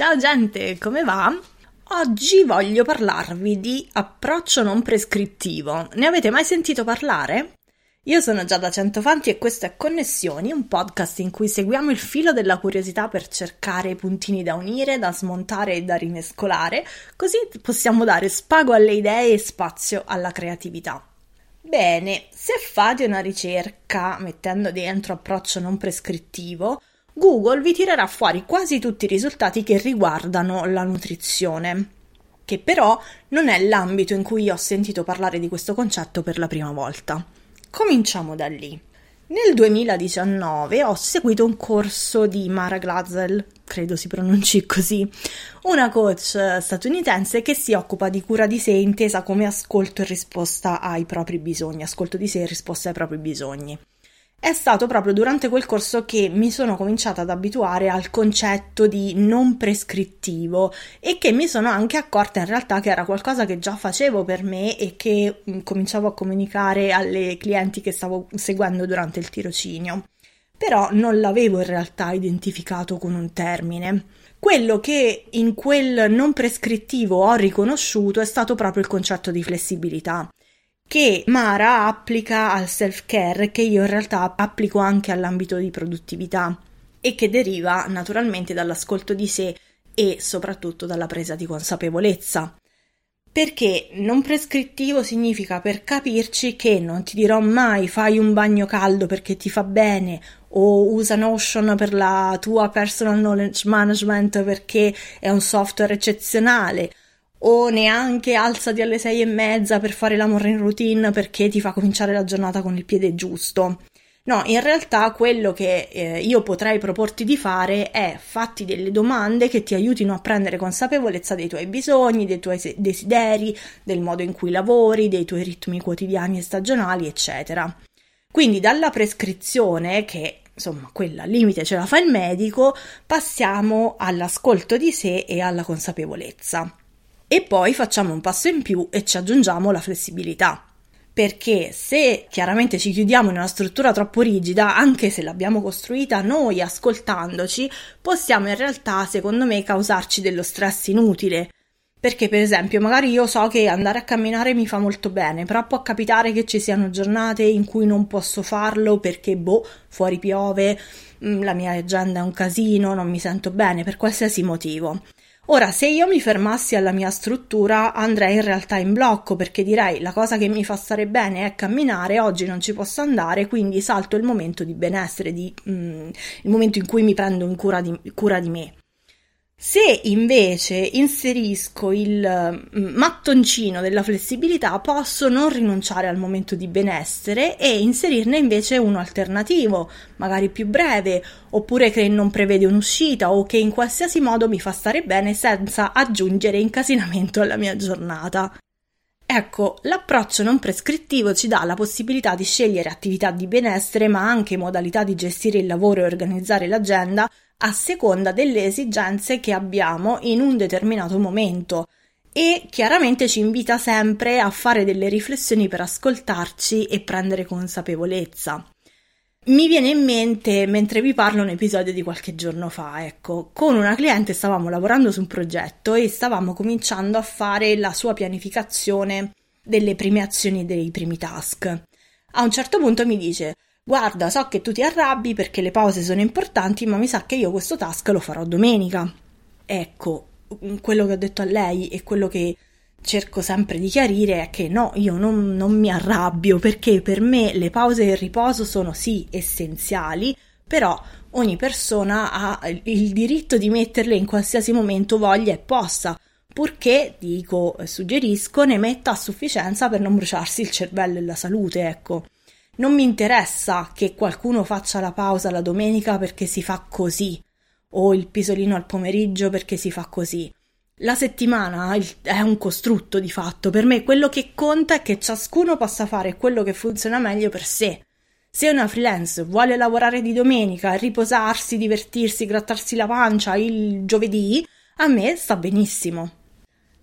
Ciao gente, come va? Oggi voglio parlarvi di approccio non prescrittivo. Ne avete mai sentito parlare? Io sono Giada Centofanti e questo è Connessioni, un podcast in cui seguiamo il filo della curiosità per cercare puntini da unire, da smontare e da rimescolare, così possiamo dare spago alle idee e spazio alla creatività. Bene, se fate una ricerca mettendo dentro approccio non prescrittivo, Google vi tirerà fuori quasi tutti i risultati che riguardano la nutrizione, che però non è l'ambito in cui ho sentito parlare di questo concetto per la prima volta. Cominciamo da lì. Nel 2019 ho seguito un corso di Mara Glazel, credo si pronunci così, una coach statunitense che si occupa di cura di sé intesa come ascolto e risposta ai propri bisogni, ascolto di sé e risposta ai propri bisogni. È stato proprio durante quel corso che mi sono cominciata ad abituare al concetto di non prescrittivo e che mi sono anche accorta in realtà che era qualcosa che già facevo per me e che mm, cominciavo a comunicare alle clienti che stavo seguendo durante il tirocinio. Però non l'avevo in realtà identificato con un termine. Quello che in quel non prescrittivo ho riconosciuto è stato proprio il concetto di flessibilità che Mara applica al self-care che io in realtà applico anche all'ambito di produttività e che deriva naturalmente dall'ascolto di sé e soprattutto dalla presa di consapevolezza. Perché non prescrittivo significa per capirci che non ti dirò mai fai un bagno caldo perché ti fa bene o usa Notion per la tua personal knowledge management perché è un software eccezionale o neanche alzati alle sei e mezza per fare la morning routine perché ti fa cominciare la giornata con il piede giusto. No, in realtà quello che eh, io potrei proporti di fare è fatti delle domande che ti aiutino a prendere consapevolezza dei tuoi bisogni, dei tuoi desideri, del modo in cui lavori, dei tuoi ritmi quotidiani e stagionali, eccetera. Quindi dalla prescrizione, che insomma quella al limite ce la fa il medico, passiamo all'ascolto di sé e alla consapevolezza. E poi facciamo un passo in più e ci aggiungiamo la flessibilità. Perché se chiaramente ci chiudiamo in una struttura troppo rigida, anche se l'abbiamo costruita noi ascoltandoci, possiamo in realtà, secondo me, causarci dello stress inutile. Perché, per esempio, magari io so che andare a camminare mi fa molto bene, però può capitare che ci siano giornate in cui non posso farlo perché, boh, fuori piove, mm, la mia agenda è un casino, non mi sento bene, per qualsiasi motivo. Ora, se io mi fermassi alla mia struttura, andrei in realtà in blocco perché direi la cosa che mi fa stare bene è camminare, oggi non ci posso andare, quindi salto il momento di benessere, di, mm, il momento in cui mi prendo in cura di, cura di me. Se invece inserisco il mm, mattoncino della flessibilità, posso non rinunciare al momento di benessere e inserirne invece uno alternativo, magari più breve, oppure che non prevede un'uscita o che in qualsiasi modo mi fa stare bene senza aggiungere incasinamento alla mia giornata. Ecco, l'approccio non prescrittivo ci dà la possibilità di scegliere attività di benessere, ma anche modalità di gestire il lavoro e organizzare l'agenda a seconda delle esigenze che abbiamo in un determinato momento e chiaramente ci invita sempre a fare delle riflessioni per ascoltarci e prendere consapevolezza. Mi viene in mente mentre vi parlo un episodio di qualche giorno fa, ecco, con una cliente stavamo lavorando su un progetto e stavamo cominciando a fare la sua pianificazione delle prime azioni dei primi task. A un certo punto mi dice Guarda, so che tu ti arrabbi perché le pause sono importanti, ma mi sa che io questo task lo farò domenica. Ecco, quello che ho detto a lei e quello che cerco sempre di chiarire è che no, io non, non mi arrabbio perché per me le pause e il riposo sono sì essenziali, però ogni persona ha il diritto di metterle in qualsiasi momento voglia e possa, purché, dico, suggerisco, ne metta a sufficienza per non bruciarsi il cervello e la salute, ecco. Non mi interessa che qualcuno faccia la pausa la domenica perché si fa così, o il pisolino al pomeriggio perché si fa così. La settimana è un costrutto di fatto, per me quello che conta è che ciascuno possa fare quello che funziona meglio per sé. Se una freelance vuole lavorare di domenica, riposarsi, divertirsi, grattarsi la pancia il giovedì, a me sta benissimo.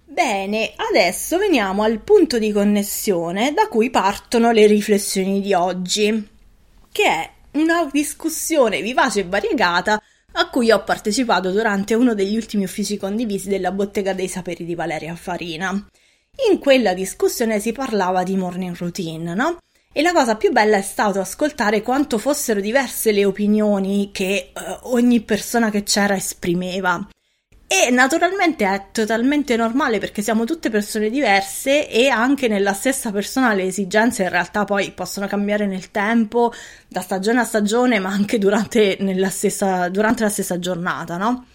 Bene, adesso veniamo al punto di connessione da cui partono le riflessioni di oggi, che è una discussione vivace e variegata a cui ho partecipato durante uno degli ultimi uffici condivisi della Bottega dei Saperi di Valeria Farina. In quella discussione si parlava di morning routine, no? E la cosa più bella è stato ascoltare quanto fossero diverse le opinioni che uh, ogni persona che c'era esprimeva. E naturalmente è totalmente normale perché siamo tutte persone diverse e anche nella stessa persona le esigenze in realtà poi possono cambiare nel tempo, da stagione a stagione, ma anche durante, stessa, durante la stessa giornata, no?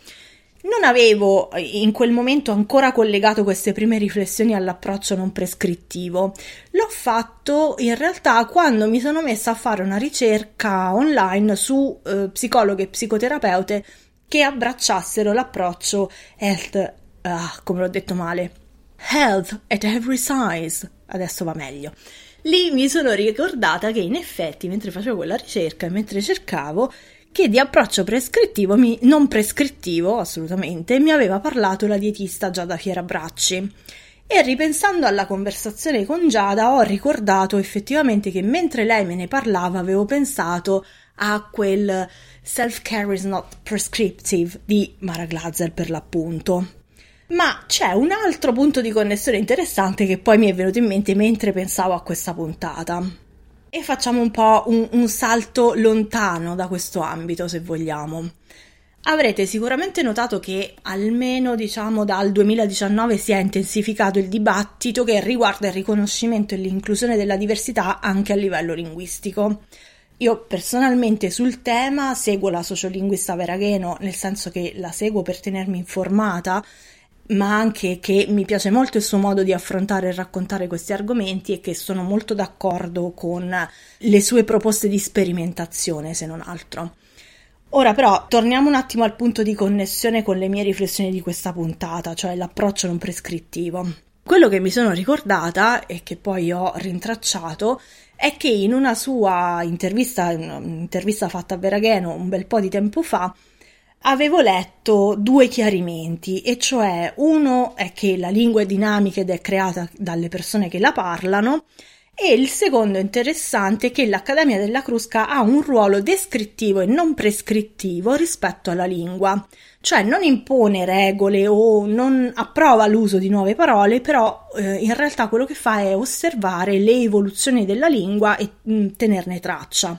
Non avevo in quel momento ancora collegato queste prime riflessioni all'approccio non prescrittivo. L'ho fatto in realtà quando mi sono messa a fare una ricerca online su eh, psicologhe e psicoterapeute che abbracciassero l'approccio health, ah, come l'ho detto male, health at every size. Adesso va meglio. Lì mi sono ricordata che in effetti mentre facevo quella ricerca e mentre cercavo che di approccio prescrittivo, mi, non prescrittivo assolutamente, mi aveva parlato la dietista Giada Fierabbracci. E ripensando alla conversazione con Giada ho ricordato effettivamente che mentre lei me ne parlava avevo pensato a quel Self-Care is not prescriptive di Mara Glazer per l'appunto. Ma c'è un altro punto di connessione interessante che poi mi è venuto in mente mentre pensavo a questa puntata. E facciamo un po' un, un salto lontano da questo ambito, se vogliamo. Avrete sicuramente notato che almeno diciamo dal 2019 si è intensificato il dibattito che riguarda il riconoscimento e l'inclusione della diversità anche a livello linguistico. Io personalmente sul tema seguo la sociolinguista Veragheno, nel senso che la seguo per tenermi informata, ma anche che mi piace molto il suo modo di affrontare e raccontare questi argomenti e che sono molto d'accordo con le sue proposte di sperimentazione, se non altro. Ora però torniamo un attimo al punto di connessione con le mie riflessioni di questa puntata, cioè l'approccio non prescrittivo. Quello che mi sono ricordata e che poi ho rintracciato è che in una sua intervista, un'intervista fatta a Veragheno un bel po' di tempo fa, avevo letto due chiarimenti, e cioè uno è che la lingua è dinamica ed è creata dalle persone che la parlano, e il secondo interessante è che l'Accademia della Crusca ha un ruolo descrittivo e non prescrittivo rispetto alla lingua, cioè non impone regole o non approva l'uso di nuove parole, però eh, in realtà quello che fa è osservare le evoluzioni della lingua e mh, mm, tenerne traccia.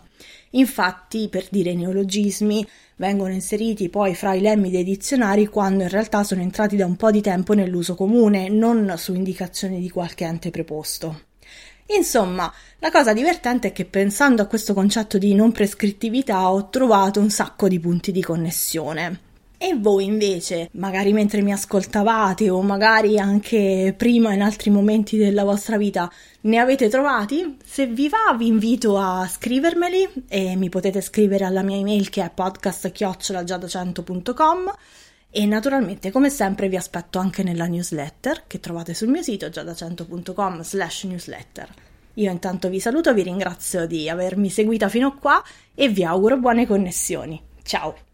Infatti, per dire neologismi, vengono inseriti poi fra i lemmi dei dizionari quando in realtà sono entrati da un po' di tempo nell'uso comune, non su indicazione di qualche ente preposto. Insomma, la cosa divertente è che pensando a questo concetto di non prescrittività ho trovato un sacco di punti di connessione. E voi invece, magari mentre mi ascoltavate o magari anche prima in altri momenti della vostra vita, ne avete trovati? Se vi va vi invito a scrivermeli e mi potete scrivere alla mia email che è podcast.giadacento.com e naturalmente come sempre vi aspetto anche nella newsletter che trovate sul mio sito giadacento.com slash newsletter. Io intanto vi saluto, vi ringrazio di avermi seguita fino a qua e vi auguro buone connessioni. Ciao!